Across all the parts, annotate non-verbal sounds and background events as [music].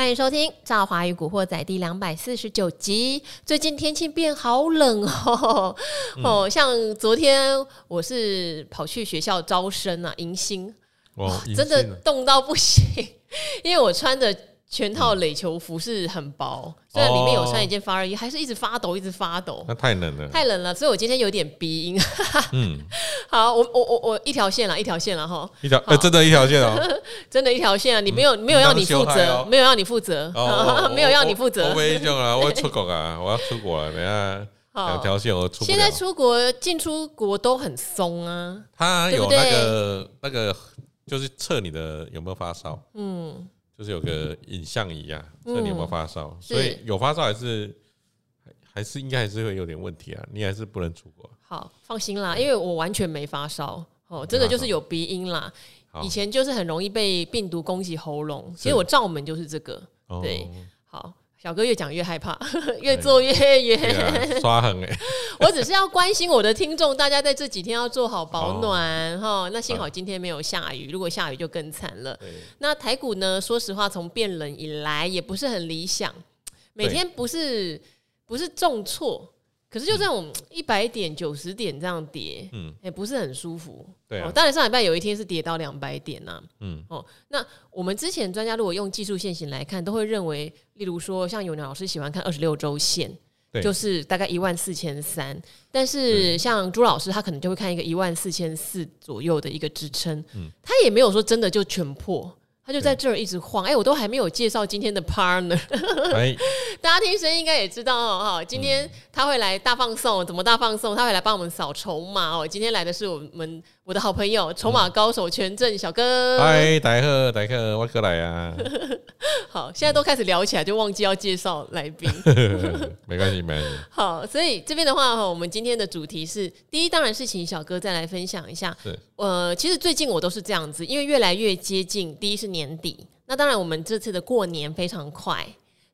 欢迎收听《赵华与古惑仔》第两百四十九集。最近天气变好冷哦，嗯、哦，像昨天我是跑去学校招生啊，迎新，哇，真的冻到不行，因为我穿的。全套垒球服是很薄，虽然里面有穿一件发热衣，还是一直发抖，一直发抖。那太冷了，太冷了，所以我今天有点鼻音。嗯，[laughs] 好，我我我我一条线了，一条线了哈。一条，呃，真的，一条线哦，[laughs] 真的，一条线啊！你没有没有要你负责，没有要你负责，[laughs] 没有要你负责。我没用啊，我要出国啊，我要出国了，等下两条线我出。现在出国进出国都很松啊，他有那个那个，就是测你的有没有发烧。嗯。就是有个影像仪啊，测你有没有发烧，所以有发烧还是还是应该还是会有点问题啊，你还是不能出国。好，放心啦，因为我完全没发烧哦，真的就是有鼻音啦。以前就是很容易被病毒攻击喉咙，其实我罩门就是这个。对，好。小哥越讲越害怕，[laughs] 越做越越、啊、刷狠哎！[laughs] 我只是要关心我的听众，大家在这几天要做好保暖哈。那幸好今天没有下雨，如果下雨就更惨了。那台股呢？说实话，从变冷以来也不是很理想，每天不是不是重挫。可是就这种一百点、九十点这样跌，嗯，也不是很舒服。对、啊。哦，当然上礼拜有一天是跌到两百点呐、啊，嗯，哦，那我们之前专家如果用技术线型来看，都会认为，例如说像有鸟老师喜欢看二十六周线，就是大概一万四千三，但是像朱老师他可能就会看一个一万四千四左右的一个支撑，嗯，他也没有说真的就全破。他就在这儿一直晃，哎、欸，我都还没有介绍今天的 partner，欸 [laughs] [laughs] 大家听声音应该也知道哦，哈，今天他会来大放送，怎么大放送？他会来帮我们扫筹码哦。今天来的是我们。我的好朋友，筹码高手全正小哥。嗨，大家好，大家好，我过来啊。[laughs] 好，现在都开始聊起来，就忘记要介绍来宾。[laughs] 没关系，没关系。[laughs] 好，所以这边的话哈，我们今天的主题是第一，当然是请小哥再来分享一下。是。呃，其实最近我都是这样子，因为越来越接近，第一是年底，那当然我们这次的过年非常快，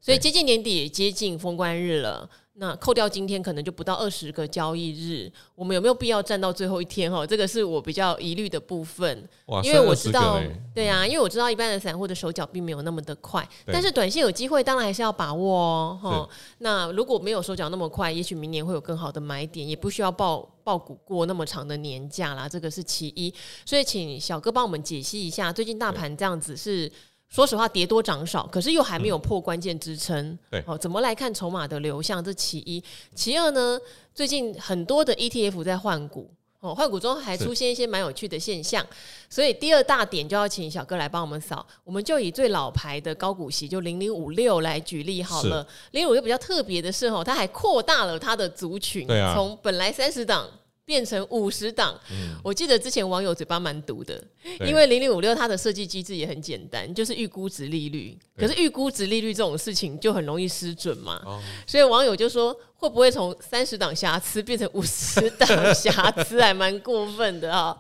所以接近年底也接近封关日了。那扣掉今天可能就不到二十个交易日，我们有没有必要站到最后一天？哈，这个是我比较疑虑的部分。因为我知道，对啊，因为我知道一般的散户的手脚并没有那么的快，但是短线有机会，当然还是要把握哦。哈，那如果没有手脚那么快，也许明年会有更好的买点，也不需要抱抱股过那么长的年假啦。这个是其一，所以请小哥帮我们解析一下，最近大盘这样子是。说实话，跌多涨少，可是又还没有破关键支撑。嗯、对，哦，怎么来看筹码的流向？这其一，其二呢？最近很多的 ETF 在换股，哦，换股中还出现一些蛮有趣的现象。所以第二大点就要请小哥来帮我们扫。我们就以最老牌的高股息，就零零五六来举例好了。零零五六比较特别的是，哦，它还扩大了它的族群，从、啊、本来三十档。变成五十档，我记得之前网友嘴巴蛮毒的，因为零零五六它的设计机制也很简单，就是预估值利率。可是预估值利率这种事情就很容易失准嘛，所以网友就说会不会从三十档瑕疵变成五十档瑕疵，还蛮过分的啊。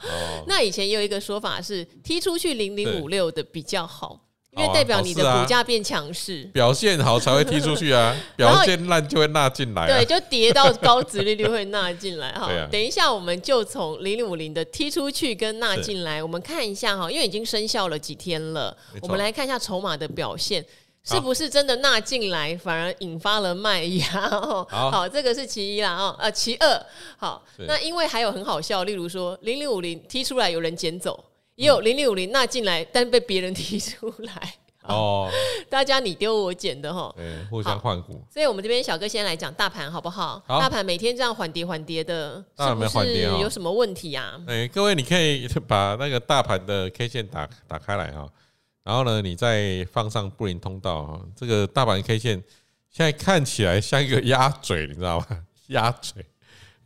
那以前也有一个说法是踢出去零零五六的比较好。因为代表你的股价变强势，表现好才会踢出去啊，[laughs] 表现烂就会纳进来，对，就跌到高值利率会纳进来哈。[laughs] 等一下我们就从零零五零的踢出去跟纳进来，我们看一下哈，因为已经生效了几天了，我们来看一下筹码的表现，是不是真的纳进来反而引发了卖压？[laughs] 好，这个是其一啦啊，呃，其二，好，那因为还有很好笑，例如说零零五零踢出来有人捡走。也有零零五零纳进来，但被别人踢出来哦。[laughs] 大家你丢我捡的哈，互相换股。所以，我们这边小哥先来讲大盘好不好？好，大盘每天这样缓跌缓跌的，是不是有什么问题啊？哎，各位，你可以把那个大盘的 K 线打打开来哈，然后呢，你再放上布林通道哈。这个大盘 K 线现在看起来像一个鸭嘴，你知道吗？鸭嘴。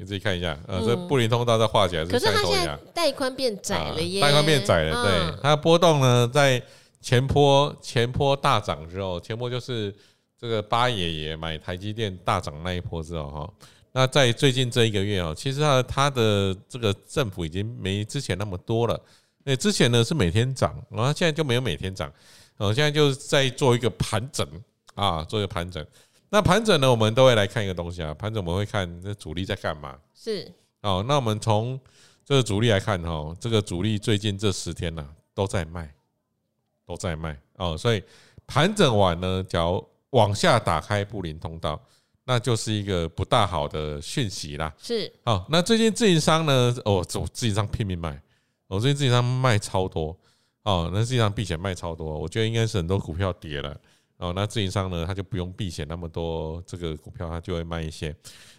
你自己看一下，呃，这布林通道在画起来是，可是它现在带宽变窄了耶，带宽变窄了，对，它波动呢，在前坡前坡大涨之后，前坡就是这个八爷爷买台积电大涨那一波之后哈，那在最近这一个月哦，其实它它的这个振幅已经没之前那么多了，那，之前呢是每天涨，然后现在就没有每天涨，哦，现在就是在做一个盘整。啊，做一个盘整。那盘整呢，我们都会来看一个东西啊。盘整我们会看这主力在干嘛。是哦，那我们从这个主力来看哈、喔，这个主力最近这十天呢、啊、都在卖，都在卖哦，所以盘整完呢，假如往下打开布林通道，那就是一个不大好的讯息啦。是，好，那最近自营商呢？哦，走自营商拼命卖，我、哦、最近自营商卖超多哦，那自营商避险卖超多，我觉得应该是很多股票跌了哦。那自营商呢，他就不用避险那么多，这个股票他就会卖一些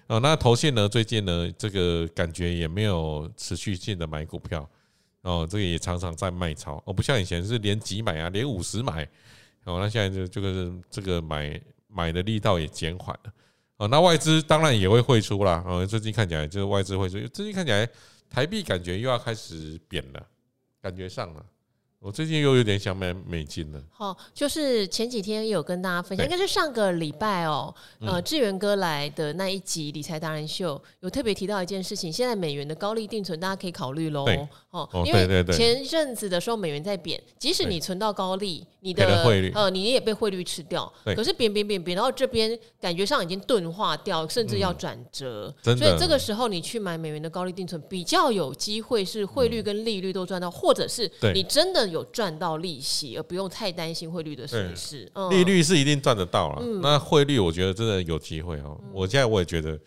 哦。那投信呢，最近呢，这个感觉也没有持续性的买股票哦，这个也常常在卖超，哦，不像以前是连几买啊，连五十买。哦，那现在就这个这个买买的力道也减缓了。哦，那外资当然也会汇出啦。哦，最近看起来就是外资汇出，最近看起来台币感觉又要开始贬了，感觉上了。我最近又有点想买美金了。好，就是前几天有跟大家分享，应该是上个礼拜哦，呃，志源哥来的那一集理财达人秀，有特别提到一件事情，现在美元的高利定存大家可以考虑喽。哦，因为前阵子的时候美元在贬，即使你存到高利，你的汇率呃你也被汇率吃掉。可是贬贬贬贬，然后这边感觉上已经钝化掉，甚至要转折。所以这个时候你去买美元的高利定存，比较有机会是汇率跟利率都赚到，或者是你真的。有赚到利息，而不用太担心汇率的损失。嗯、利率是一定赚得到了，嗯、那汇率我觉得真的有机会哦。嗯、我现在我也觉得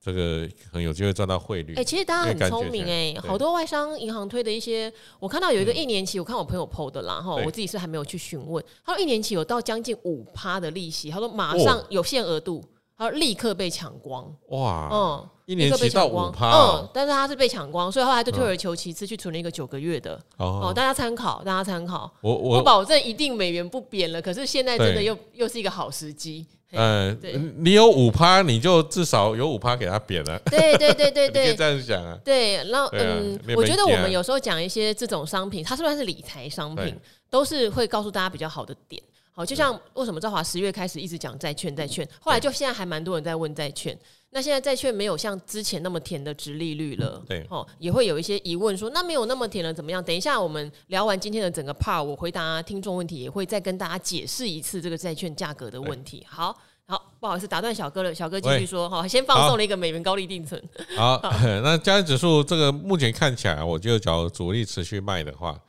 这个很有机会赚到汇率。哎、欸，其实大家很聪明哎、欸，好多外商银行推的一些，我看到有一个一年期，我看我朋友 PO 的啦哈，嗯、我自己是还没有去询问。他说一年期有到将近五趴的利息，他说马上有限额度。他说立刻被抢光，哇，嗯，一年期到五趴，嗯，但是他是被抢光，所以后来就退而求其次去存了一个九个月的，哦，大家参考，大家参考，我我不保证一定美元不贬了，可是现在真的又又是一个好时机，嗯，你有五趴，你就至少有五趴给他贬了，对对对对对，这样讲啊，对，然后嗯，我觉得我们有时候讲一些这种商品，它虽然是理财商品，都是会告诉大家比较好的点。好，就像为什么赵华十月开始一直讲债券债券，后来就现在还蛮多人在问债券。那现在债券没有像之前那么甜的殖利率了，对，哦，也会有一些疑问说，那没有那么甜了怎么样？等一下我们聊完今天的整个 part，我回答听众问题，也会再跟大家解释一次这个债券价格的问题。好好，不好意思打断小哥了，小哥继续说，哈，先放送了一个美元高利定存。好，[laughs] 那加权指数这个目前看起来，我就假如主力持续卖的话，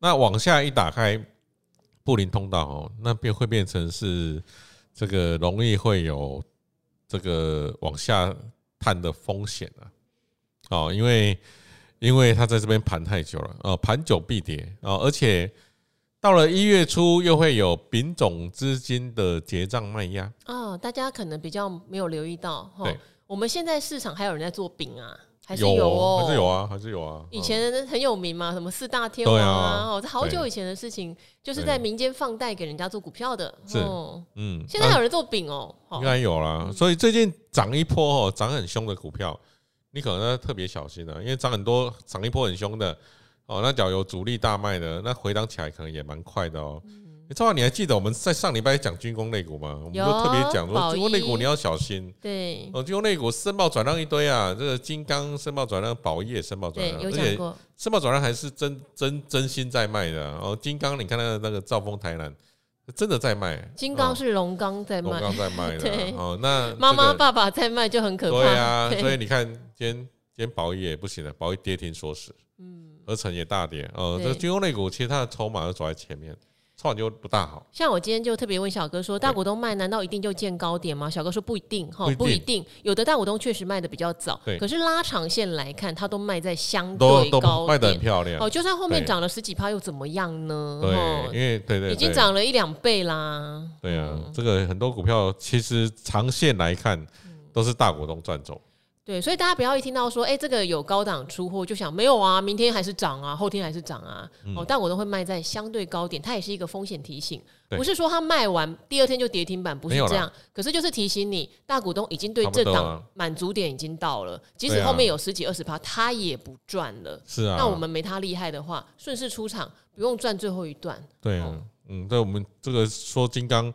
那往下一打开。布林通道哦，那便会变成是这个容易会有这个往下探的风险啊，哦，因为因为它在这边盘太久了，呃，盘久必跌哦，而且到了一月初又会有丙种资金的结账卖压。哦，大家可能比较没有留意到，对，我们现在市场还有人在做饼啊。还是有哦，还是有啊，还是有啊。以前很有名嘛，什么四大天王啊，哦，这好久以前的事情，就是在民间放贷给人家做股票的。是，嗯，现在还有人做饼哦，应该有啦。所以最近涨一波哦，涨很凶的股票，你可能要特别小心了，因为涨很多，涨一波很凶的哦，那假如有主力大卖的，那回档起来可能也蛮快的哦。赵华，你还记得我们在上礼拜讲军工类股吗？我们就特别讲说军工类股你要小心。对，哦，军工类股申报转让一堆啊，这个金刚申报转让，宝业申报转让，而且申报转让还是真真真心在卖的。哦，金刚，你看那个那个兆丰台南，真的在卖。金刚是龙刚在卖，龙刚在卖的。[laughs] 哦，那妈妈爸爸在卖就很可怕。对啊，所以你看今天今天宝业也不行了，宝业跌停锁死。嗯，合成也大跌。哦，这个军工类股其实它的筹码都走在前面。创就不大好，像我今天就特别问小哥说，大股东卖难道一定就见高点吗？小哥说不一定哈，不一定，有的大股东确实卖的比较早，可是拉长线来看，它都卖在相对高点，卖的很漂亮。哦，就算后面涨了十几趴又怎么样呢？对，因为对对，已经涨了一两倍啦。对啊，这个很多股票其实长线来看都是大股东赚走。对，所以大家不要一听到说，哎，这个有高档出货，就想没有啊，明天还是涨啊，后天还是涨啊。哦，但我都会卖在相对高点，它也是一个风险提醒，不是说它卖完第二天就跌停板，不是这样。可是就是提醒你，大股东已经对这档满足点已经到了，即使后面有十几二十趴，他也不赚了。是啊，那我们没他厉害的话，顺势出场，不用赚最后一段。对啊，嗯，对我们这个说金刚，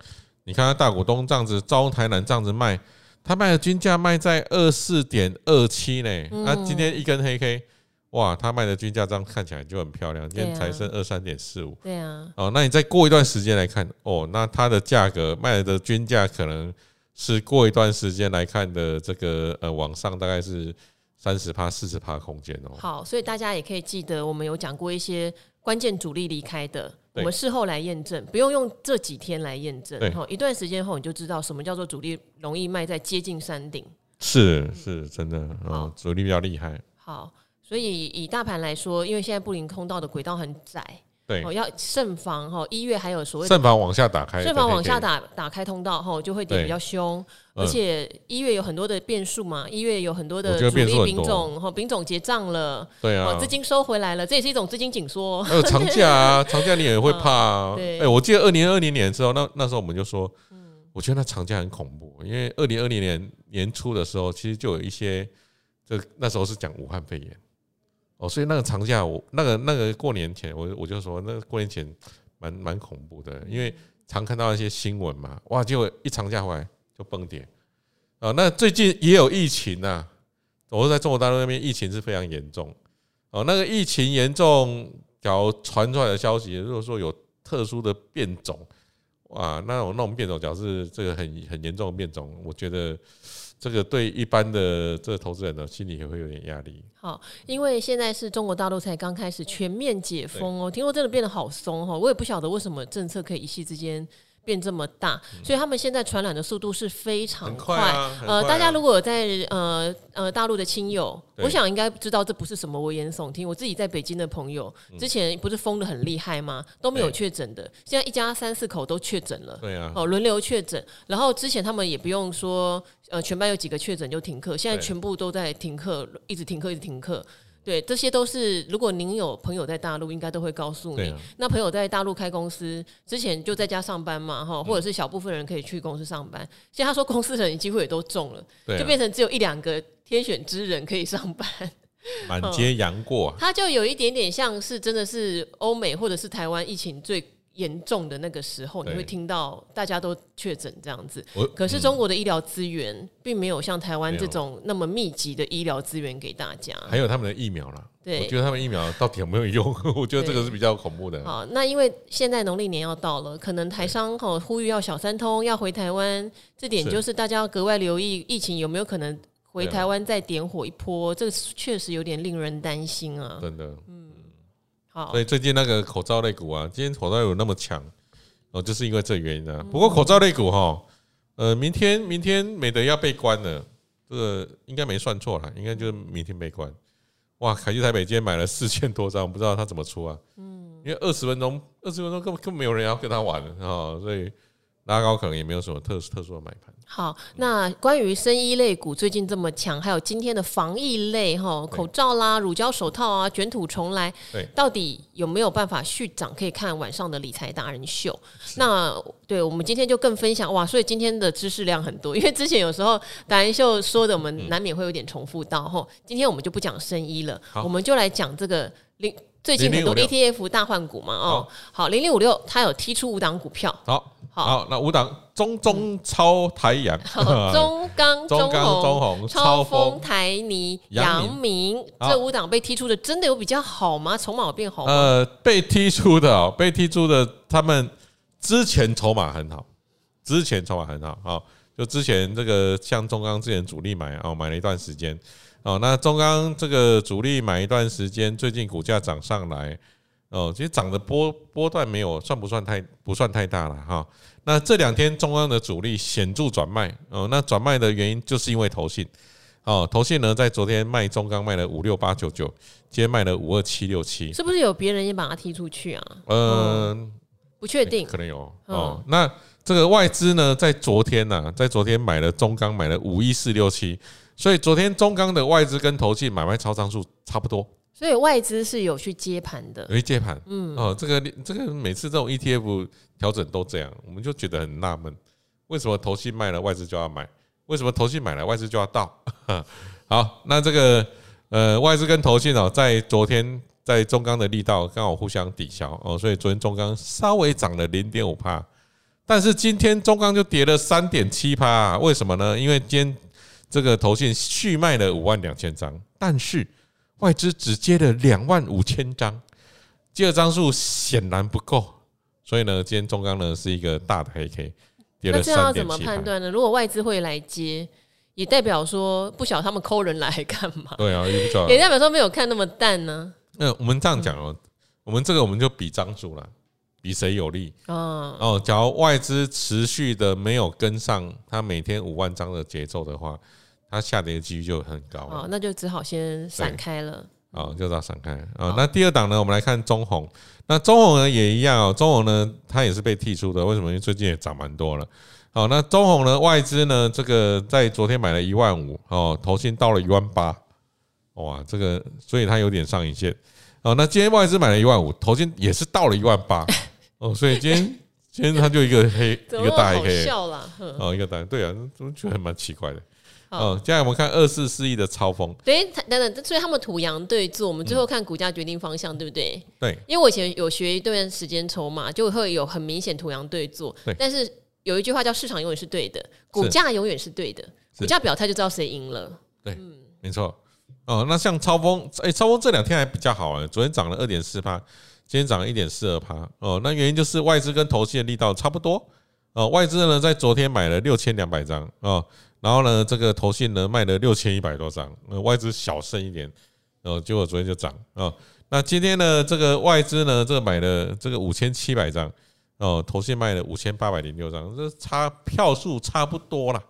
你看他大股东这样子，招台南这样子卖。他卖的均价卖在二四点二七呢，那今天一根黑 K，哇，他卖的均价这样看起来就很漂亮，今天才剩二三点四五。对啊，哦，那你再过一段时间来看，哦，那它的价格卖的均价可能是过一段时间来看的这个呃往上大概是三十趴四十趴空间哦。好，所以大家也可以记得，我们有讲过一些关键主力离开的。我们事后来验证，不用用这几天来验证。哈，一段时间后你就知道什么叫做主力容易卖在接近山顶。是是，真的哦，主力比较厉害。好，所以以大盘来说，因为现在布林通道的轨道很窄。对，要慎防哈，一月还有所谓慎防往下打开，慎防往下打打开通道哈，就会跌比较凶。而且一月有很多的变数嘛，一月有很多的主力品种哈，品种结账了，对啊，资金收回来了，这也是一种资金紧缩。还有长假啊，[laughs] 长假你也会怕。哎，我记得二零二零年的时候，那那时候我们就说，我觉得那长假很恐怖，因为二零二零年年初的时候，其实就有一些，这那时候是讲武汉肺炎。哦，所以那个长假，我那个那个过年前，我我就说，那个过年前蛮蛮恐怖的，因为常看到一些新闻嘛，哇，结果一长假回来就崩跌啊。那最近也有疫情呐，我说在中国大陆那边疫情是非常严重哦。那个疫情严重，假如传出来的消息，如果说有特殊的变种，哇，那我那种变种，假如是这个很很严重的变种，我觉得。这个对一般的这个投资人呢，心里也会有点压力。好，因为现在是中国大陆才刚开始全面解封哦，听说真的变得好松哦，我也不晓得为什么政策可以一夕之间。变这么大，所以他们现在传染的速度是非常快。快啊快啊、呃，大家如果有在呃呃大陆的亲友，我想应该知道这不是什么危言耸听。我自己在北京的朋友，之前不是封的很厉害吗？都没有确诊的，现在一家三四口都确诊了。对啊，哦，轮流确诊。然后之前他们也不用说，呃，全班有几个确诊就停课，现在全部都在停课，一直停课，一直停课。对，这些都是如果您有朋友在大陆，应该都会告诉你。啊、那朋友在大陆开公司之前就在家上班嘛，哈，或者是小部分人可以去公司上班。现在他说公司的人几乎也都中了，啊、就变成只有一两个天选之人可以上班，满街杨过。他就有一点点像是真的是欧美或者是台湾疫情最。严重的那个时候，你会听到大家都确诊这样子。可是中国的医疗资源并没有像台湾这种那么密集的医疗资源给大家。还有他们的疫苗啦，对，我觉得他们疫苗到底有没有用？[laughs] 我觉得这个是比较恐怖的。好，那因为现在农历年要到了，可能台商吼呼吁要小三通要回台湾，这点就是大家要格外留意疫情有没有可能回台湾再点火一波。这个确实有点令人担心啊，真的。嗯。所以最近那个口罩类股啊，今天口罩有那么强，哦，就是因为这原因啊。不过口罩类股哈，呃，明天明天美德要被关了，这个应该没算错了，应该就是明天被关。哇，凯基台北今天买了四千多张，不知道他怎么出啊？嗯，因为二十分钟，二十分钟根本根本没有人要跟他玩啊，所以拉高可能也没有什么特特殊的买盘。好，那关于生医类股最近这么强，还有今天的防疫类哈，口罩啦、乳胶手套啊、卷土重来，对，到底有没有办法续涨？可以看晚上的理财达人秀。那对我们今天就更分享哇，所以今天的知识量很多，因为之前有时候达人秀说的，我们难免会有点重复到哈。今天我们就不讲生医了，我们就来讲这个零最近很多 ETF 大换股嘛哦。好，零零五六它有踢出五档股票。好。好，那五档中中超台阳，[laughs] 中钢 [laughs] 中红超丰台泥阳明。这五档被踢出的真的有比较好吗？筹码有变好吗？呃，被踢出的哦，被踢出的，他们之前筹码很好，之前筹码很好，好，就之前这个像中钢之前主力买哦，买了一段时间。哦，那中钢这个主力买一段时间，最近股价涨上来。哦，其实涨的波波段没有算不算太不算太大了哈。那这两天中钢的主力显著转卖哦，那转卖的原因就是因为投信哦，投信呢在昨天卖中钢卖了五六八九九，今天卖了五二七六七，是不是有别人也把它踢出去啊？嗯，不确定，可能有哦。那这个外资呢，在昨天呢，在昨天买了中钢买了五一四六七，所以昨天中钢的外资跟投信买卖超仓数差不多。所以外资是有去接盘的，有去接盘，嗯，哦，这个这个每次这种 ETF 调整都这样，我们就觉得很纳闷，为什么投信卖了外资就要买？为什么投信买了外资就要倒？[laughs] 好，那这个呃外资跟投信哦，在昨天在中钢的力道刚好互相抵消哦，所以昨天中钢稍微涨了零点五帕，但是今天中钢就跌了三点七帕，为什么呢？因为今天这个投信续卖了五万两千张，但是。外资只接了两万五千张，接的张数显然不够，所以呢，今天中钢呢是一个大的黑 K。那这样要怎么判断呢？如果外资会来接，也代表说不晓得他们抠人来干嘛？对啊，也代表说没有看那么淡呢。那我们这样讲哦，我们这个我们就比张数了，比谁有利。哦哦，假如外资持续的没有跟上它每天五万张的节奏的话，它下跌的几率就很高。哦，那就只好先闪开了。哦，就要闪开。哦，那第二档呢，我们来看中红。那中红呢也一样哦，中红呢它也是被剔出的。为什么？因为最近也涨蛮多了。好，那中红呢外资呢这个在昨天买了一万五哦，投信到了一万八，哇，这个所以它有点上影线。哦，那今天外资买了一万五，投信也是到了一万八哦，所以今天今天它就一个黑 [laughs] 一个大黑，哦，一个大对啊，怎么觉得蛮奇怪的。哦，接下来我们看二四四亿的超风，对，等等，所以他们土洋对做，我们最后看股价决定方向，对不对？对，因为我以前有学一段时间筹码，就会有很明显土洋对做，对。但是有一句话叫市场永远是对的，股价永远是对的，股价表态就知道谁赢了。对，没错。哦，那像超风，哎，超风这两天还比较好啊，昨天涨了二点四趴，今天涨了一点四二趴。哦，那原因就是外资跟投信的力道差不多。哦，外资呢在昨天买了六千两百张，哦。然后呢，这个投信呢卖了六千一百多张，呃，外资小胜一点，呃，结果昨天就涨啊。那今天呢，这个外资呢，这个买了这个五千七百张，哦，投信卖了五千八百零六张，这差票数差不多啦，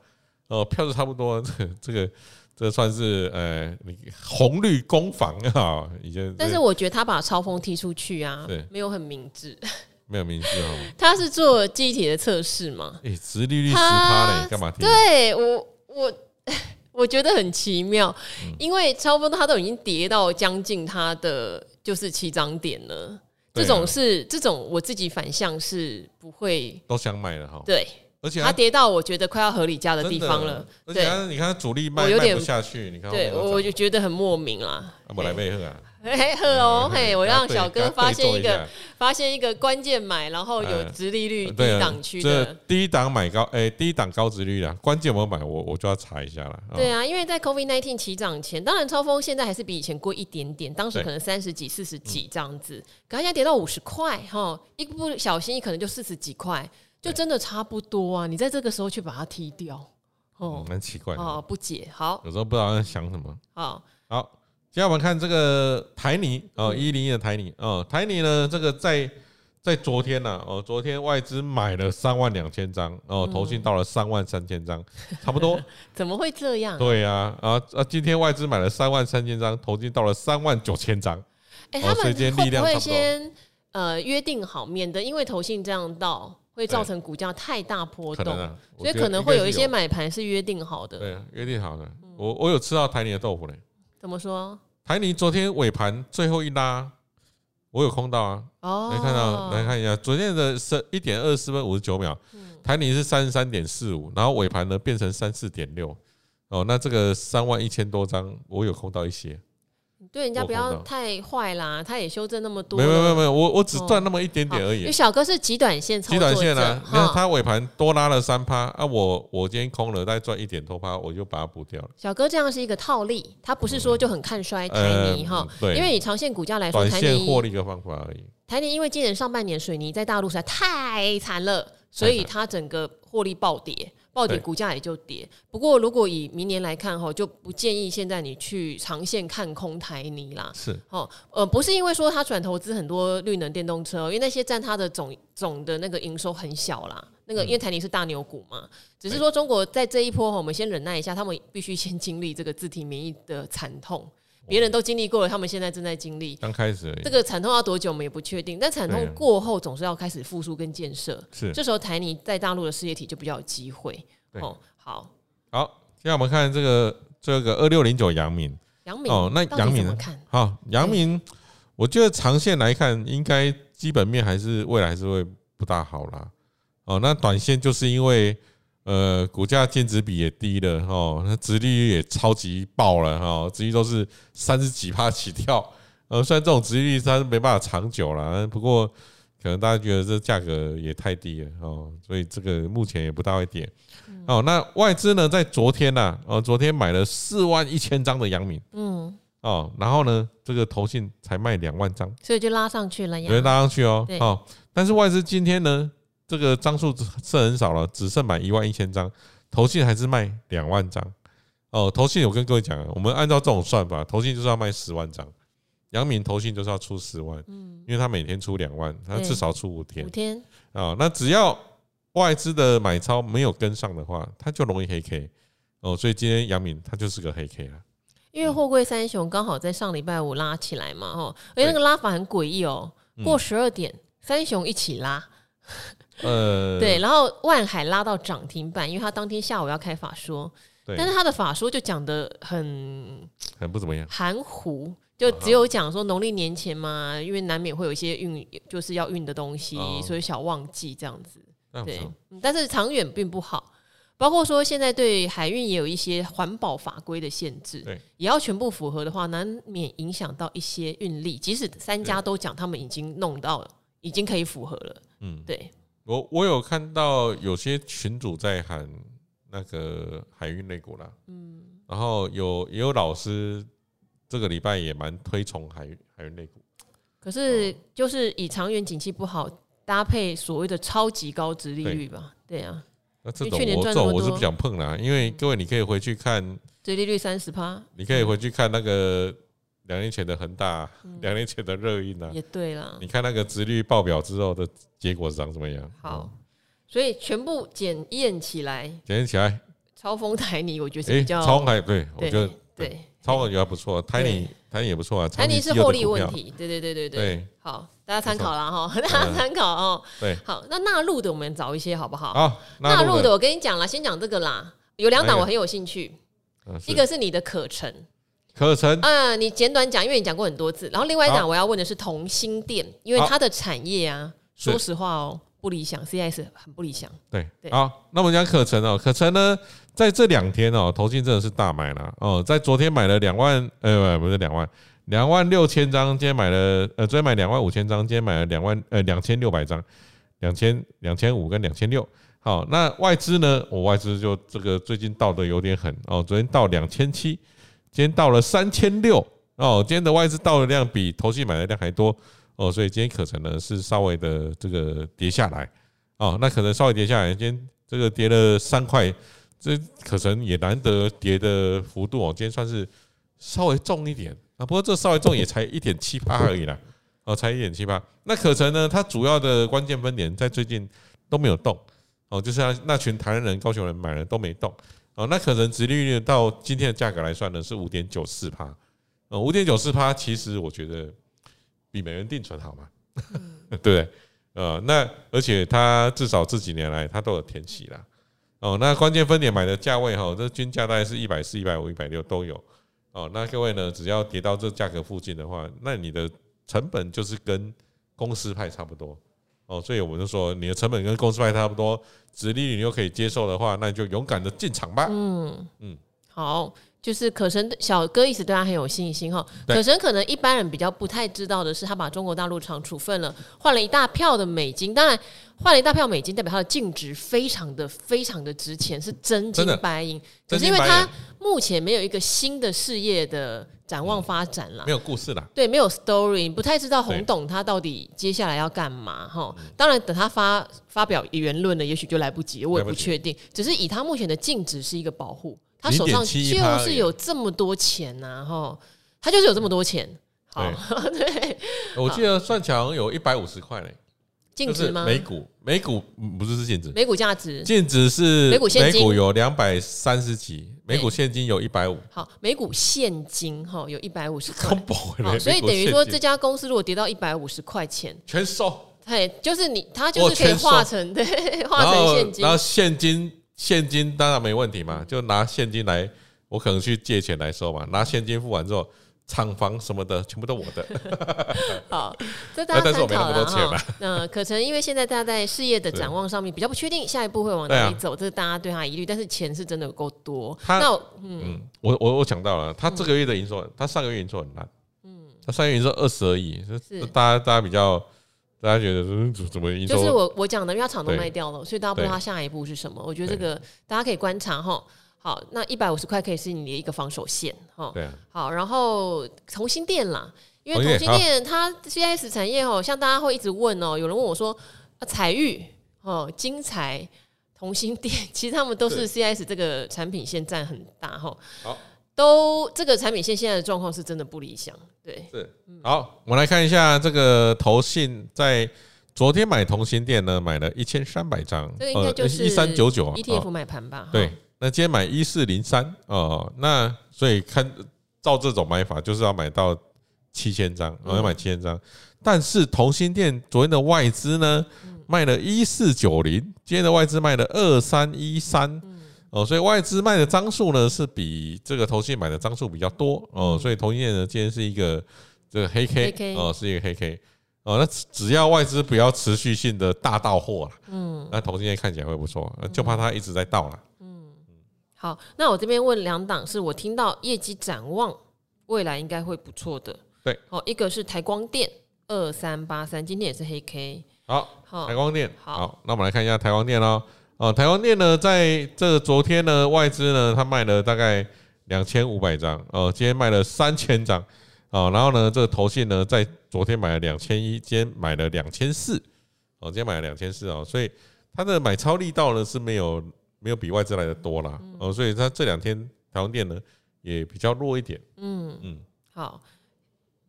哦，票数差不多，[laughs] 这个这个这算是呃，你红绿攻防啊，已经。但是我觉得他把超风踢出去啊，对，没有很明智。没有名字哦。他是做记忆体的测试吗？哎，殖利率十趴嘞，干嘛？对我，我 [laughs] 我觉得很奇妙，因为超丰它都已经跌到将近它的就是起涨点了。这种是这种我自己反向是不会都想买了哈。对，而且它跌到我觉得快要合理价的地方了。对，你看主力卖卖不下去，你看对，我就觉得很莫名啊。我来配合啊。[laughs] 嘿呵哦嘿，我让小哥发现一个发现一个关键买，然后有直利率低档区的低档买高哎，低档高殖利率啊，关键我买我我就要查一下了。对啊，因为在 COVID nineteen 起涨前，当然超风现在还是比以前贵一点点，当时可能三十几、四十几这样子，可它现在跌到五十块哈，一不小心可能就四十几块，就真的差不多啊。你在这个时候去把它踢掉，哦，蛮奇怪哦，不解。好，有时候不知道在想什么。好，好。接下来我们看这个台泥哦，一零一的台泥哦，台泥呢，这个在在昨天呢哦，昨天外资买了三万两千张哦，投信到了三万三千张，差不多。[laughs] 怎么会这样？对呀，啊啊，今天外资买了三万三千张，投信到了三万九千张。哎，他们会不会先呃约定好，免得因为投信这样到会造成股价太大波动，所以可能会有一些买盘是约定好的。对，约定好的。我我有吃到台泥的豆腐嘞。怎么说？台泥昨天尾盘最后一拉，我有空到啊。哦，来看到来看一下，昨天的是一点二十四分五十九秒，台泥是三十三点四五，然后尾盘呢变成三四点六。哦，那这个三万一千多张，我有空到一些。对人家不要太坏啦，他也修正那么多。没有没有没有，我我只赚那么一点点而已。因为小哥是极短线操作，极短线啊！你看他尾盘多拉了三趴啊，我我今天空了，再赚一点多趴，我就把它补掉了。小哥这样是一个套利，他不是说就很看衰台泥哈。对，因为以长线股价来说，短线获利的方法而已。台泥因为今年上半年水泥在大陆实在太惨了，所以它整个获利暴跌。暴跌，股价也就跌。不过，如果以明年来看哈，就不建议现在你去长线看空台泥啦。是哦，呃，不是因为说他转投资很多绿能电动车，因为那些占他的总总的那个营收很小啦。那个因为台泥是大牛股嘛，只是说中国在这一波哈，我们先忍耐一下，他们必须先经历这个自体免疫的惨痛。别人都经历过了，他们现在正在经历。刚开始，这个惨痛要多久，我们也不确定。但惨痛过后，总是要开始复苏跟建设。是，这时候台泥在大陆的事业体就比较有机会。哦，好，好，现在我们看这个这个二六零九阳明。阳明哦，那阳明看好阳明，我觉得长线来看，应该基本面还是未来还是会不大好啦。哦，那短线就是因为。呃，股价净值比也低了哦，那殖利率也超级爆了哈，殖利率都是三十几趴起跳。[laughs] 呃，虽然这种殖利率它是没办法长久了，不过可能大家觉得这价格也太低了哦，所以这个目前也不大会跌。哦，那外资呢，在昨天呐，哦，昨天买了四万一千张的阳明，嗯，哦，然后呢，这个投信才卖两万张，所以就拉上去了呀，对，拉上去哦，哦，但是外资今天呢？这个张数剩很少了，只剩买一万一千张，投信还是卖两万张。哦。投信我跟各位讲，我们按照这种算法，投信就是要卖十万张杨敏投信就是要出十万，嗯，因为他每天出两万，他至少出五天，五天啊，那只要外资的买超没有跟上的话，他就容易黑 K 哦，所以今天杨敏他就是个黑 K 了。因为货柜三雄刚好在上礼拜五拉起来嘛，哦，而且那个拉法很诡异哦，过十二点三雄一起拉，呃，对，然后万海拉到涨停板，因为他当天下午要开法说，但是他的法说就讲的很很不怎么样，含糊，就只有讲说农历年前嘛，因为难免会有一些运，就是要运的东西，所以小旺季这样子，对，但是长远并不好。包括说，现在对海运也有一些环保法规的限制，对，也要全部符合的话，难免影响到一些运力。即使三家都讲他们已经弄到了，已经可以符合了，嗯，对。我我有看到有些群主在喊那个海运类股啦，嗯，然后有也有老师这个礼拜也蛮推崇海海运类股，可是就是以长远景气不好搭配所谓的超级高值利率吧，对啊。那这种我这种我是不想碰啦，因为各位你可以回去看，殖利率三十趴，你可以回去看那个两年前的恒大，两年前的热映啊，也对啦。你看那个值率爆表之后的结果是长什么样？好，所以全部检验起来，检验起来，超丰台泥我觉得是比较超海，对我觉得对。超我觉得还不错，台泥台泥也不错啊，台泥是获利问题，对对对对对，好。大家参考了哈，大家参考哦。对，好，那纳入的我们找一些好不好？好，纳入的。我跟你讲了，先讲这个啦。有两档我很有兴趣，一个是你的可成，可成，嗯，你简短讲，因为你讲过很多次。然后另外一档我要问的是同心店，因为它的产业啊，说实话哦，不理想，CIS 很不理想。对，好，那我们讲可成哦，可成呢，在这两天哦，投信真的是大买了哦，在昨天买了两万，呃，不是两万。两万六千张，今天买了，呃，昨天买两万五千张，今天买了两万，呃，两千六百张，两千两千五跟两千六。好，那外资呢？我外资就这个最近到的有点狠哦，昨天到两千七，今天到了三千六哦，今天的外资到的量比投信买的量还多哦，所以今天可成呢是稍微的这个跌下来哦，那可能稍微跌下来，今天这个跌了三块，这可成也难得跌的幅度哦，今天算是稍微重一点。啊，不过这稍微重也才一点七八而已啦，哦，才一点七八。那可成呢？它主要的关键分点在最近都没有动，哦，就是那群台湾人、高雄人买了都没动，哦，那可能殖利率到今天的价格来算呢是五点九四趴，呃，五点九四趴其实我觉得比美元定存好嘛，[laughs] 对不对？呃，那而且它至少这几年来它都有填息啦，哦，那关键分点买的价位哈，这均价大概是一百四、一百五、一百六都有。哦，那各位呢？只要跌到这价格附近的话，那你的成本就是跟公司派差不多哦。所以我们就说，你的成本跟公司派差不多，殖利率你又可以接受的话，那你就勇敢的进场吧。嗯嗯，好。就是可神小哥一直对他很有信心哈。可神可能一般人比较不太知道的是，他把中国大陆厂处分了，换了一大票的美金。当然，换了一大票美金，代表它的净值非常的非常的值钱，是真金白银。可是因为他目前没有一个新的事业的展望发展了，没有故事了。对，没有 story，不太知道洪董他到底接下来要干嘛哈。当然，等他发发表言论了，也许就来不及，我也不确定。只是以他目前的净值是一个保护。他手上就是有这么多钱呐，哈，他就是有这么多钱。好，[laughs] 对，我记得算起来好像有一百五十块嘞，净值吗？每股每股不是是净值，每股价值，净值是每股现金有两百三十几，每股现金有一百五。好，每股现金哈有一百五十块，[laughs] 所以等于说这家公司如果跌到一百五十块钱，全收。对，就是你，它就是可以化成 [laughs] 对，化成现金，然后现金。现金当然没问题嘛，就拿现金来，我可能去借钱来收嘛。拿现金付完之后，厂房什么的全部都我的。[laughs] 好，这大家参考了哈。那可成因为现在大家在事业的展望上面比较不确定，下一步会往哪里走，这是大家对他疑虑。但是钱是真的有够多。那嗯，我我我讲到了，他这个月的营收，他上个月营收很烂。嗯，他上个月营收二十而已，是大家大家比较。大家觉得怎么？就是我我讲的，因为他厂都卖掉了，所以大家不知道他下一步是什么。我觉得这个大家可以观察哈。好，那一百五十块可以是你的一个防守线哈。对。好，然后同心电啦，因为同心电它 CIS 产业哦，像大家会一直问哦，有人问我说啊，彩玉哦，金彩、同心电，[laughs] 其实他们都是 CIS 这个产品线占很大哈。好。都这个产品线现在的状况是真的不理想。对，是好，我们来看一下这个投信在昨天买同心电呢，买了一千三百张，这个应该就是一三九九 ETF 买盘吧？对，那今天买一四零三哦，那所以看照这种买法，就是要买到七千张，我要买七千张。但是同心电昨天的外资呢，卖了一四九零，今天的外资卖了二三一三。哦，所以外资卖的张数呢是比这个投信买的张数比较多哦，所以同心电呢今天是一个这个黑 K 哦，是一个黑 K 哦，那只要外资不要持续性的大到货了，嗯，那同欣电看起来会不错，就怕它一直在倒了。好，那我这边问两档，是我听到业绩展望未来应该会不错的，对，哦，一个是台光电二三八三，今天也是黑 K，好，台光电，好，那我们来看一下台光电喽。哦，台光电呢，在这昨天呢，外资呢，它卖了大概两千五百张，哦，今天卖了三千张，哦，然后呢，这个投信呢，在昨天买了两千一，今天买了两千四，哦，今天买了两千四哦，所以它的买超力道呢是没有没有比外资来的多啦，哦，所以它这两天台湾店呢也比较弱一点，嗯。嗯，好。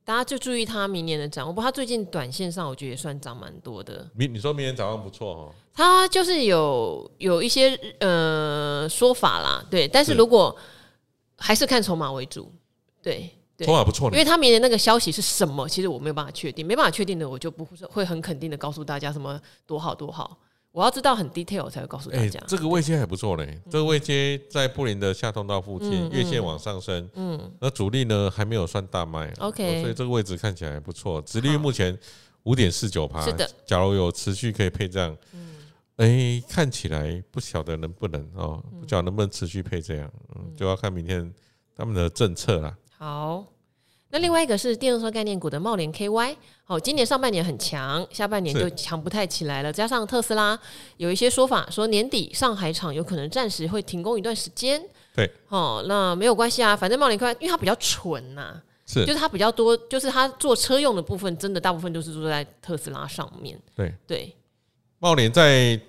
大家就注意他明年的展望，不过他最近短线上我觉得也算涨蛮多的。明你说明年展望不错哦，他就是有有一些呃说法啦，对，但是如果还是看筹码为主，对，筹码不错，因为他明年那个消息是什么，其实我没有办法确定，没办法确定的，我就不会很肯定的告诉大家什么多好多好。我要知道很 detail 才会告诉大家。这个位阶还不错嘞，这个位阶在布林的下通道附近，月线往上升，嗯，那主力呢还没有算大卖，OK，所以这个位置看起来还不错。殖利率目前五点四九趴，是的。假如有持续可以配这样，哎，看起来不晓得能不能哦，不晓得能不能持续配这样，嗯，就要看明天他们的政策啦。好。那另外一个是电动车概念股的茂联 KY，哦，今年上半年很强，下半年就强不太起来了。加上特斯拉有一些说法，说年底上海厂有可能暂时会停工一段时间。对，哦，那没有关系啊，反正茂联 KY 因为它比较纯呐、啊，是，就是它比较多，就是它做车用的部分，真的大部分都是做在特斯拉上面。对对，茂联在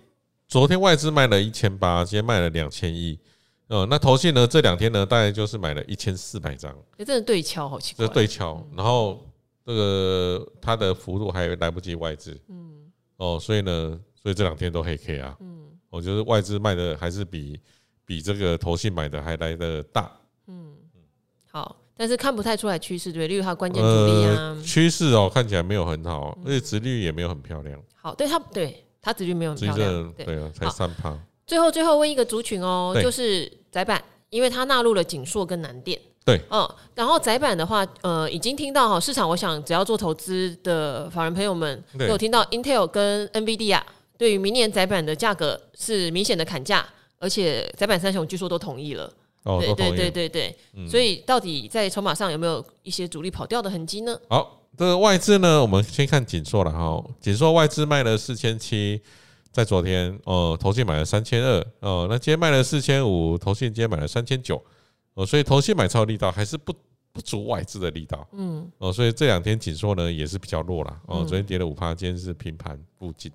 昨天外资卖了一千八，今天卖了两千亿。呃，那投信呢？这两天呢，大概就是买了一千四百张。哎，这是对敲，好奇怪。这对敲，然后这个它的幅度还来不及外资。嗯。哦，所以呢，所以这两天都黑 K 啊。嗯。我觉得外资卖的还是比比这个投信买的还来的大。嗯。好，但是看不太出来趋势，对，例如它关键主力啊。趋势哦，看起来没有很好，而且殖利率也没有很漂亮。好，对它，对它殖利率没有很漂亮。对啊，才三趴。最后，最后问一个族群哦，就是。载板，因为它纳入了景硕跟南电，对，嗯，然后窄板的话，呃，已经听到哈，市场，我想只要做投资的法人朋友们都有听到，Intel 跟 NVIDIA 对于明年窄板的价格是明显的砍价，而且窄板三雄据说都同意了，哦，对对对对对，嗯、所以到底在筹码上有没有一些主力跑掉的痕迹呢？好，这个外资呢，我们先看景硕了哈，景硕外资卖了四千七。在昨天，哦，投信买了三千二，哦，那今天卖了四千五，投信今天买了三千九，哦，所以投信买超力道还是不不足外资的力道，嗯，哦，所以这两天紧缩呢也是比较弱啦，哦，昨天跌了五趴，今天是平盘附近，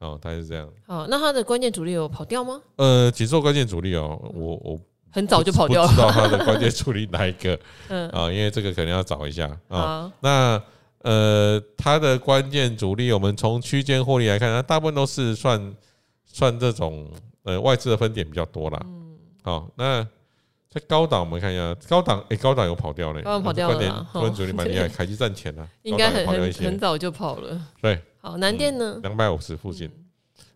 哦，大概是这样。哦，那它的关键主力有跑掉吗？呃，紧缩关键主力哦，我我很早就跑掉了，不知道它的关键主力哪一个，[laughs] 嗯，啊，因为这个可能要找一下啊，那。呃，它的关键主力，我们从区间获利来看，它大部分都是算算这种呃外资的分点比较多啦。嗯，好，那在高档我们看一下，高档哎、欸，高档有跑掉嘞，高档跑掉了，关键主力蛮厉害，[laughs] 凯基赚钱了，应该很很很早就跑了。对，好，南电呢？两百五十附近。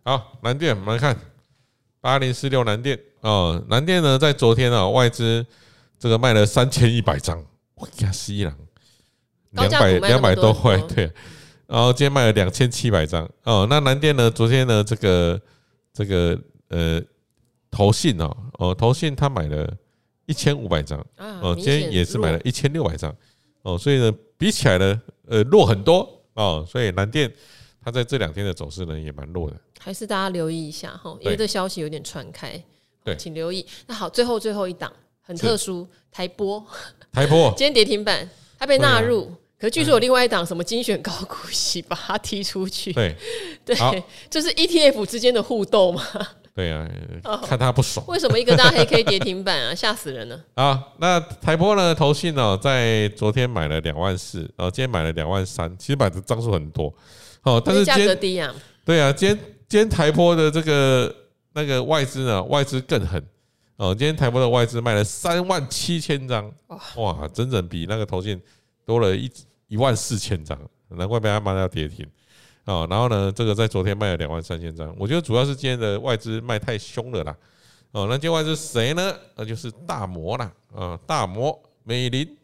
好，南电我们来看八零四六南电哦，南电呢在昨天啊外资这个卖了三千一百张，我呀西郎。两百两百多块，对，然后今天卖了两千七百张哦。那南电呢？昨天呢？这个这个呃，投信哦哦，投信他买了一千五百张哦，今天也是买了一千六百张哦。所以呢，比起来呢，呃，弱很多哦。所以南电它在这两天的走势呢，也蛮弱的。还是大家留意一下哈，因为这消息有点传开，对，请留意。那好，最后最后一档很特殊，台玻，台玻 [laughs] 今天跌停板，它被纳入。可是据说有另外一档什么精选高股息把它踢出去，对对，这是 ETF 之间的互斗嘛？[laughs] 对呀、啊，看他不爽。为什么一个大黑 K 跌停板啊？[laughs] 吓死人了！啊，那台波呢？投信呢，在昨天买了两万四，然后今天买了两万三，其实买的张数很多。哦，但是价格低啊。对啊，今天今天台波的这个那个外资呢，外资更狠。哦，今天台波的外资卖了三万七千张，哇，整整比那个投信多了一一万四千张，难怪被他骂到跌停。哦，然后呢，这个在昨天卖了两万三千张，我觉得主要是今天的外资卖太凶了啦。哦，那今天外资谁呢？那就是大摩啦，啊，大摩、美林，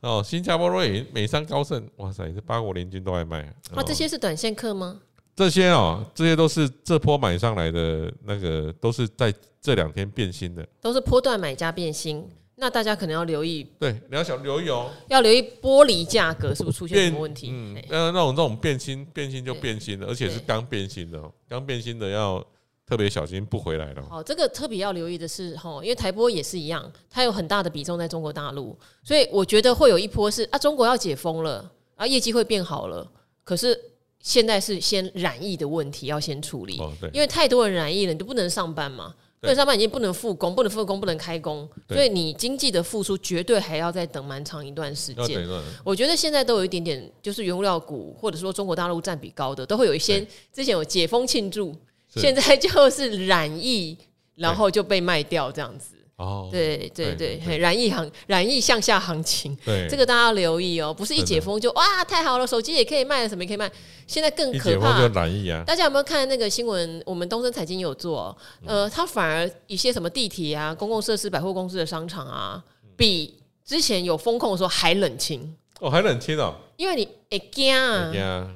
哦，新加坡瑞银、美商高盛，哇塞，这八国联军都在卖。那这些是短线客吗？这些哦，这些都是这波买上来的那个，都是在这两天变心的，都是波段买家变心。那大家可能要留意，对，你要想留意哦，要留意玻璃价格是不是出现什么问题？嗯，那那种那种变心，变心就变心了，而且是刚变心的，刚变心的要特别小心不回来了。好，这个特别要留意的是哈，因为台玻也是一样，它有很大的比重在中国大陆，所以我觉得会有一波是啊，中国要解封了啊，业绩会变好了，可是现在是先染疫的问题要先处理，因为太多人染疫了，你就不能上班嘛。对，上班已经不能复工，不能复工，不能开工，所以你经济的复苏绝对还要再等蛮长一段时间。我觉得现在都有一点点，就是原物料股或者说中国大陆占比高的，都会有一些之前有解封庆祝，现在就是染疫，然后就被卖掉这样子。哦，对对对，染疫行染疫向下行情，对 [laughs] 这个大家要留意哦，不是一解封就哇太好了，手机也可以卖了，什么也可以卖，现在更可怕。就染疫啊！大家有没有看那个新闻？我们东森财经有做，呃，它反而一些什么地铁啊、公共设施、百货公司的商场啊，比之前有风控的时候还冷清。哦，还冷清哦，[laughs] 因为你会惊啊，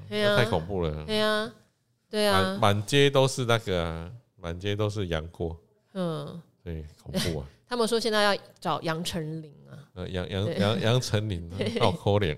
对啊，太恐怖了，对啊，对啊，满街都是那个，满街都是杨过，嗯。对，恐怖啊！[laughs] 他们说现在要找杨丞琳啊，呃，杨杨杨杨丞琳，[laughs] 好可怜。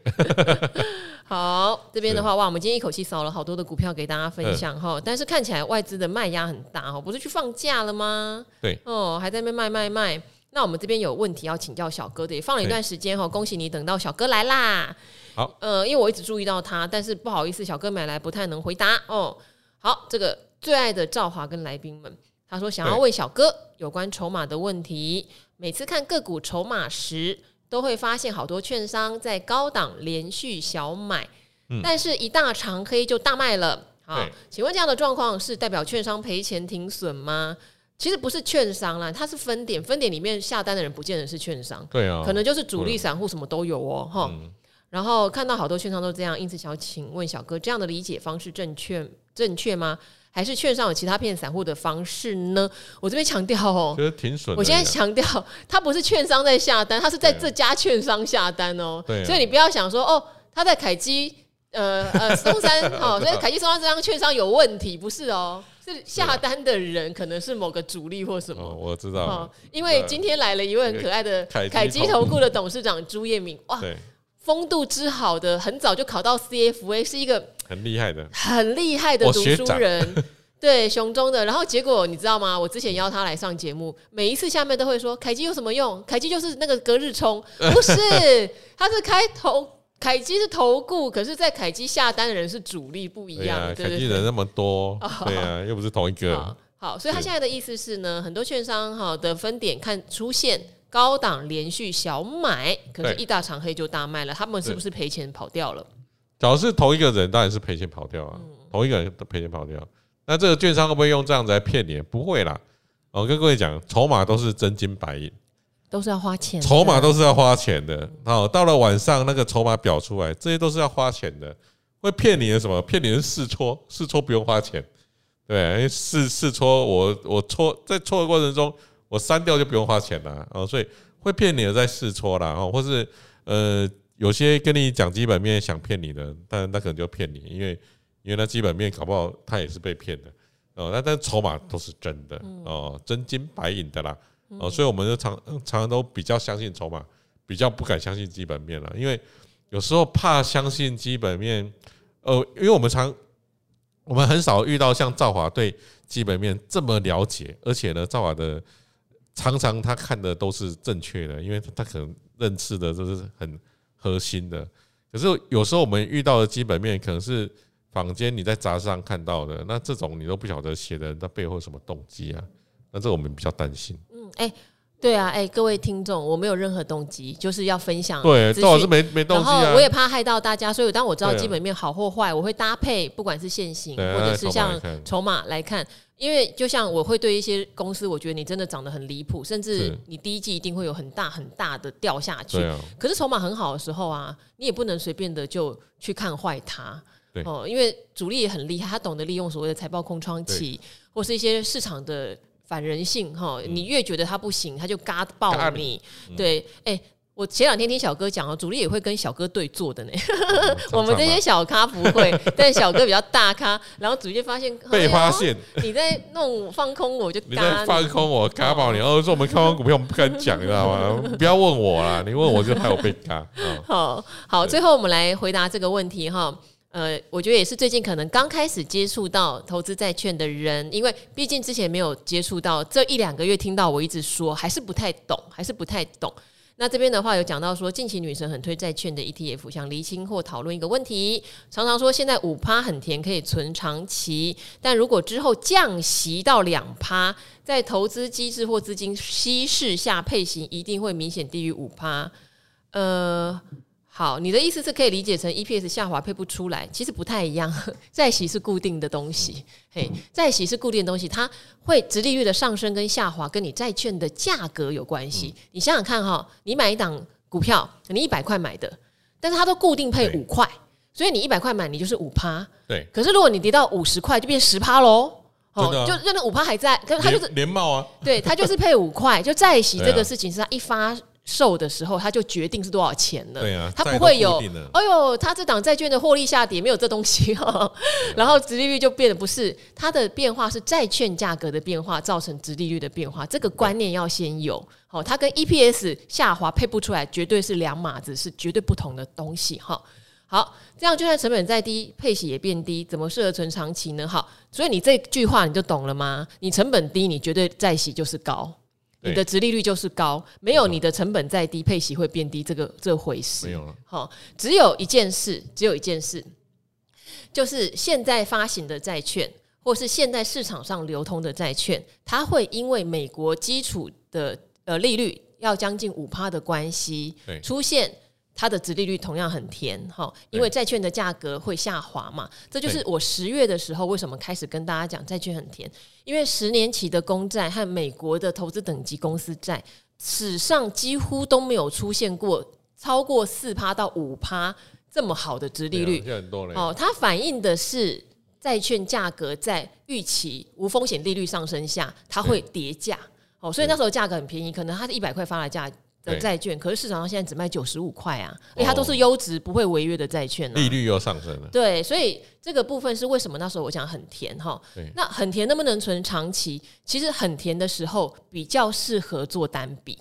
[laughs] 好，这边的话，哇，我们今天一口气扫了好多的股票给大家分享哈，但是看起来外资的卖压很大哈，不是去放假了吗？对，哦，还在那边卖卖卖。那我们这边有问题要请教小哥的，也放了一段时间哈，恭喜你等到小哥来啦。好，呃，因为我一直注意到他，但是不好意思，小哥买来不太能回答哦。好，这个最爱的赵华跟来宾们。他说想要问小哥有关筹码的问题。每次看个股筹码时，都会发现好多券商在高档连续小买，但是一大长黑就大卖了。好，请问这样的状况是代表券商赔钱停损吗？其实不是券商啦，它是分点，分点里面下单的人不见得是券商，对啊，可能就是主力散户什么都有哦，哈。然后看到好多券商都这样，因此想要请问小哥，这样的理解方式正确正确吗？还是券商有其他骗散户的方式呢？我这边强调哦，觉得挺损。我现在强调，他不是券商在下单，他是在这家券商下单哦。对，所以你不要想说哦，他在凯基呃呃松山 [laughs] 哦，所以凯基松山这张券商有问题，不是哦，是下单的人可能是某个主力或什么。我知道，哦因为今天来了一位很可爱的凯基投顾的董事长朱叶明，哇，风度之好的，很早就考到 CFA，是一个。很厉害的，很厉害的读书人，[laughs] 对熊中的。然后结果你知道吗？我之前邀他来上节目，每一次下面都会说凯基有什么用？凯基就是那个隔日冲，[laughs] 不是，他是开头，凯基是投顾，可是，在凯基下单的人是主力，不一样。凯基人那么多，对啊，又不是同一个。好，所以他现在的意思是呢，很多券商哈的分点看出现高档连续小买，可是一大长黑就大卖了，他们是不是赔钱跑掉了？假如是同一个人，当然是赔钱跑掉啊！同一个人都赔钱跑掉，那这个券商会不会用这样子来骗你？不会啦！我跟各位讲，筹码都是真金白银，都是要花钱。筹码都是要花钱的。好，到了晚上那个筹码表出来，这些都是要花钱的。会骗你的什么？骗你的试戳，试戳不用花钱。对，试试戳，我我戳在戳的过程中，我删掉就不用花钱了哦！所以会骗你的在试戳啦，哦，或是呃。有些跟你讲基本面想骗你的，但那可能就骗你，因为因为那基本面搞不好他也是被骗的哦。那但筹码都是真的哦，真金白银的啦哦，所以我们就常常常都比较相信筹码，比较不敢相信基本面了，因为有时候怕相信基本面，呃，因为我们常我们很少遇到像赵华对基本面这么了解，而且呢，赵华的常常他看的都是正确的，因为他可能认识的都是很。核心的，可是有时候我们遇到的基本面可能是坊间你在杂志上看到的，那这种你都不晓得写的人他背后什么动机啊？那这我们比较担心。嗯，哎、欸。对啊，哎，各位听众，我没有任何动机，就是要分享。对，最好是没没动机啊。然后我也怕害到大家，所以当我知道基本面好或坏，我会搭配，不管是现行或者是像筹码来看。因为就像我会对一些公司，我觉得你真的涨得很离谱，甚至你第一季一定会有很大很大的掉下去。可是筹码很好的时候啊，你也不能随便的就去看坏它。哦，因为主力也很厉害，他懂得利用所谓的财报空窗期，或是一些市场的。反人性哈，你越觉得他不行，他就嘎爆你。对，哎，我前两天听小哥讲哦，主力也会跟小哥对坐的呢。[laughs] 我们这些小咖不会，[laughs] 但小哥比较大咖，然后主力就发现被发现你在弄放空，我就你在放空我嘎爆你。然后说我们看完股票，我们不敢讲，你知道吗？不要问我啦，你问我就害我被嘎。好 [laughs] 好，最后我们来回答这个问题哈。呃，我觉得也是最近可能刚开始接触到投资债券的人，因为毕竟之前没有接触到，这一两个月听到我一直说，还是不太懂，还是不太懂。那这边的话有讲到说，近期女神很推债券的 ETF，想厘清或讨论一个问题。常常说现在五趴很甜，可以存长期，但如果之后降息到两趴，在投资机制或资金稀释下，配型一定会明显低于五趴。呃。好，你的意思是可以理解成 EPS 下滑配不出来，其实不太一样。债息是固定的东西，嘿，债息是固定的东西，它会殖利率的上升跟下滑跟你债券的价格有关系。你想想看哈，你买一档股票，你一百块买的，但是它都固定配五块，所以你一百块买你就是五趴。对，可是如果你跌到五十块，就变十趴喽。哦，就就那五趴还在，可是它就是连帽啊。对，它就是配五块，就债息这个事情是它一发。售的时候，他就决定是多少钱了。对啊，他不会有。[laughs] 哎呦，他这档债券的获利下跌，没有这东西哈。然后殖利率就变得不是它的变化，是债券价格的变化造成殖利率的变化。这个观念要先有。好，它跟 EPS 下滑配不出来，绝对是两码子，是绝对不同的东西哈。好，这样就算成本再低，配息也变低，怎么适合存长期呢？好，所以你这句话你就懂了吗？你成本低，你绝对再息就是高。你的殖利率就是高，没有你的成本再低，配息会变低，这个这回事。没有了。好，只有一件事，只有一件事，就是现在发行的债券，或是现在市场上流通的债券，它会因为美国基础的呃利率要将近五趴的关系，出现。它的殖利率同样很甜哈，因为债券的价格会下滑嘛，这就是我十月的时候为什么开始跟大家讲债券很甜，因为十年期的公债和美国的投资等级公司债史上几乎都没有出现过超过四趴到五趴这么好的殖利率，哦，它反映的是债券价格在预期无风险利率上升下，它会跌价，哦，所以那时候价格很便宜，可能它是一百块发的价。的债券，可是市场上现在只卖九十五块啊，因为它都是优质不会违约的债券，利率又上升了。对，所以这个部分是为什么那时候我讲很甜哈？那很甜能不能存长期？其实很甜的时候比较适合做单笔，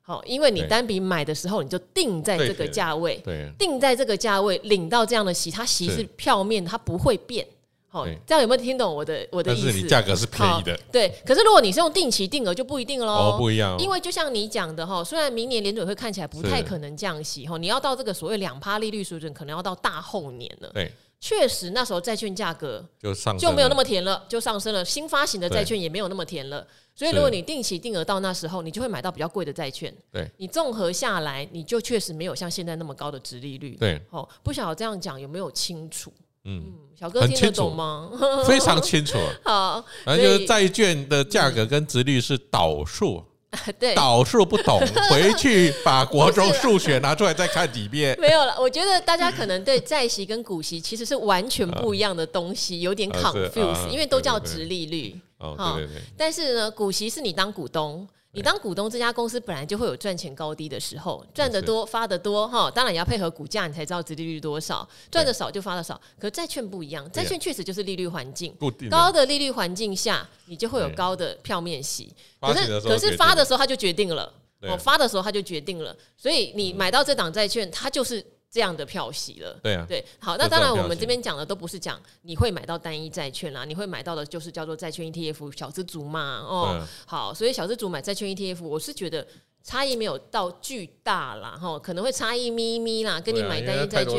好，因为你单笔买的时候你就定在这个价位，对，定在这个价位领到这样的息，它息是票面，它不会变。好，这样有没有听懂我的我的意思？但是你价格是便宜的，对。可是如果你是用定期定额，就不一定喽。哦，不一样。因为就像你讲的哈，虽然明年联准会看起来不太可能降息哈，你要到这个所谓两趴利率水准，可能要到大后年了。对，确实那时候债券价格就上就没有那么甜了，就上升了。新发行的债券也没有那么甜了。所以如果你定期定额到那时候，你就会买到比较贵的债券。对，你综合下来，你就确实没有像现在那么高的值利率。对，哦，不晓得这样讲有没有清楚？嗯，小哥听得懂吗？非常清楚。[laughs] 好，反正就是债券的价格跟值率是导数。[laughs] 对，导数不懂，回去把国中数学拿出来再看几遍。[laughs] 没有了，我觉得大家可能对债息跟股息其实是完全不一样的东西，有点 confuse，因为都叫殖利率。哦，对对对。但是呢，股息是你当股东。你当股东，这家公司本来就会有赚钱高低的时候，赚得多发得多哈，当然也要配合股价，你才知道殖利率多少。赚的少就发的少，可是债券不一样，债券确实就是利率环境，高的利率环境下，你就会有高的票面息。可是可是发的时候它就决定了，哦，发的时候它就决定了，所以你买到这档债券，它就是。这样的票息了，对啊，对，好，那当然我们这边讲的都不是讲你会买到单一债券啦，你会买到的就是叫做债券 ETF 小资族嘛，哦，好，所以小资族买债券 ETF，我是觉得差异没有到巨大啦，哈，可能会差异咪咪啦，跟你买单一债券，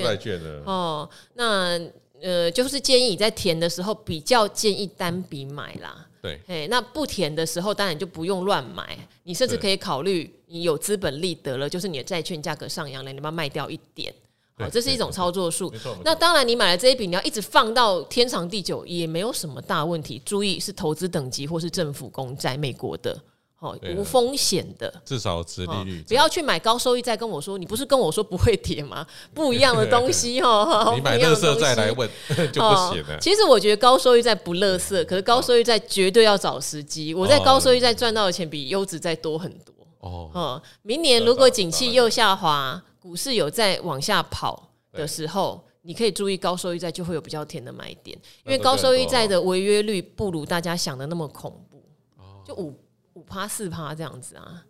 哦，那呃，就是建议你在填的时候比较建议单笔买啦。对，哎，那不填的时候，当然就不用乱买。你甚至可以考虑，你有资本利得了，就是你的债券价格上扬了，你把它卖掉一点。好，这是一种操作术。那当然，你买了这一笔，你要一直放到天长地久，也没有什么大问题。注意，是投资等级或是政府公债，美国的。哦，无风险的，至少殖利率，不要去买高收益债。跟我说，你不是跟我说不会跌吗？[laughs] 不一样的东西 [laughs] 哦。你买乐色债来问 [laughs] 就不行了。其实我觉得高收益债不乐色，可是高收益债绝对要找时机。我在高收益债赚到的钱比优质债多很多。哦，明年如果景气又下滑，股市有在往下跑的时候，你可以注意高收益债就会有比较甜的买点，因为高收益债的违约率不如大家想的那么恐怖，就五。五趴四趴这样子啊，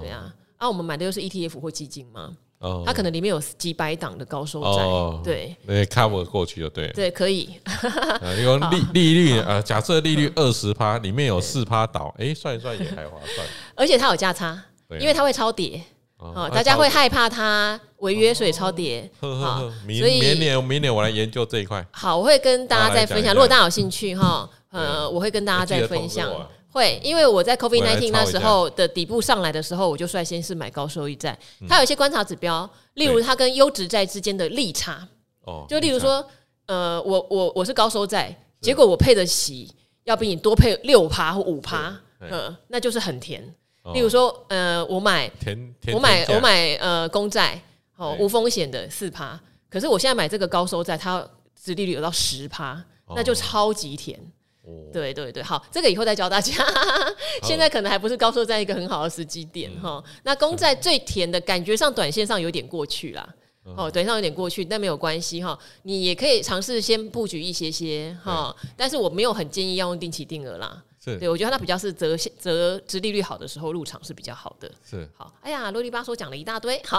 对啊，啊，我们买的又是 ETF 或基金嘛，哦，它可能里面有几百档的高收债，对，那 cover 过去就对，对，可以。[laughs] 因为利 [laughs] 利率啊，假设利率二十趴，里面有四趴倒，哎，算一算也还划算。[laughs] 而且它有价差，因为它会超跌，哦，大家会害怕它违约，所以超跌。所以明年明年我来研究这一块。好，我会跟大家再分享。如果大家有兴趣哈，呃，我会跟大家再分享。会，因为我在 COVID nineteen 那时候的底部上来的时候，我就率先是买高收益债。它有一些观察指标，例如它跟优质债之间的利差。哦，就例如说，呃，我我我是高收债，结果我配的息要比你多配六趴或五趴，嗯，那就是很甜。例如说，呃，我买我买我买呃公债，哦，无风险的四趴，可是我现在买这个高收债，它殖利率有到十趴，那就超级甜。对对对，好，这个以后再教大家。[laughs] 现在可能还不是高收债一个很好的时机点哈。那公债最甜的感觉上，短线上有点过去啦。哦，短线上有点过去，但没有关系哈。你也可以尝试先布局一些些哈，但是我没有很建议要用定期定额啦。是对，我觉得它比较是折折殖利率好的时候入场是比较好的。是好，哎呀，啰里吧嗦讲了一大堆，好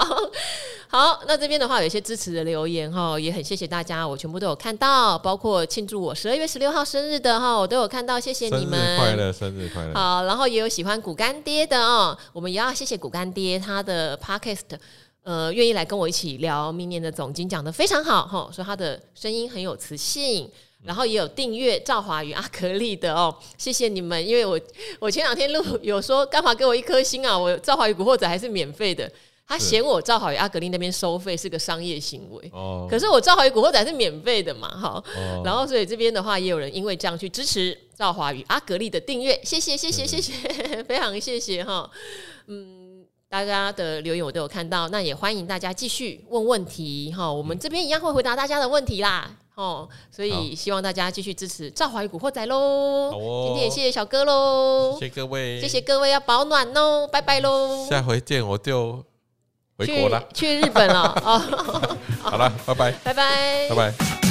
好，那这边的话有一些支持的留言哈，也很谢谢大家，我全部都有看到，包括庆祝我十二月十六号生日的哈，我都有看到，谢谢你们，生日快乐，生日快乐。好，然后也有喜欢股干爹的哦，我们也要谢谢股干爹他的 podcast，呃，愿意来跟我一起聊明年的总经，讲得非常好哈，说他的声音很有磁性。然后也有订阅赵华与阿格力的哦，[laughs] 谢谢你们，因为我我前两天录有说干嘛给我一颗星啊？我赵华与古惑仔还是免费的，他嫌我赵华与阿格力那边收费是个商业行为，哦，可是我赵华与古惑仔是免费的嘛，哈，然后所以这边的话也有人因为这样去支持赵华与阿格力的订阅，谢谢谢谢谢谢，[laughs] 非常谢谢哈，嗯，大家的留言我都有看到，那也欢迎大家继续问问题哈，我们这边一样会回答大家的问题啦。哦，所以希望大家继续支持赵华与古惑仔喽。今天也谢谢小哥喽，谢谢各位，谢谢各位要保暖哦，拜拜喽。下回见，我就回国了，去日本了。哦，[laughs] 好了，拜拜，拜拜，拜拜。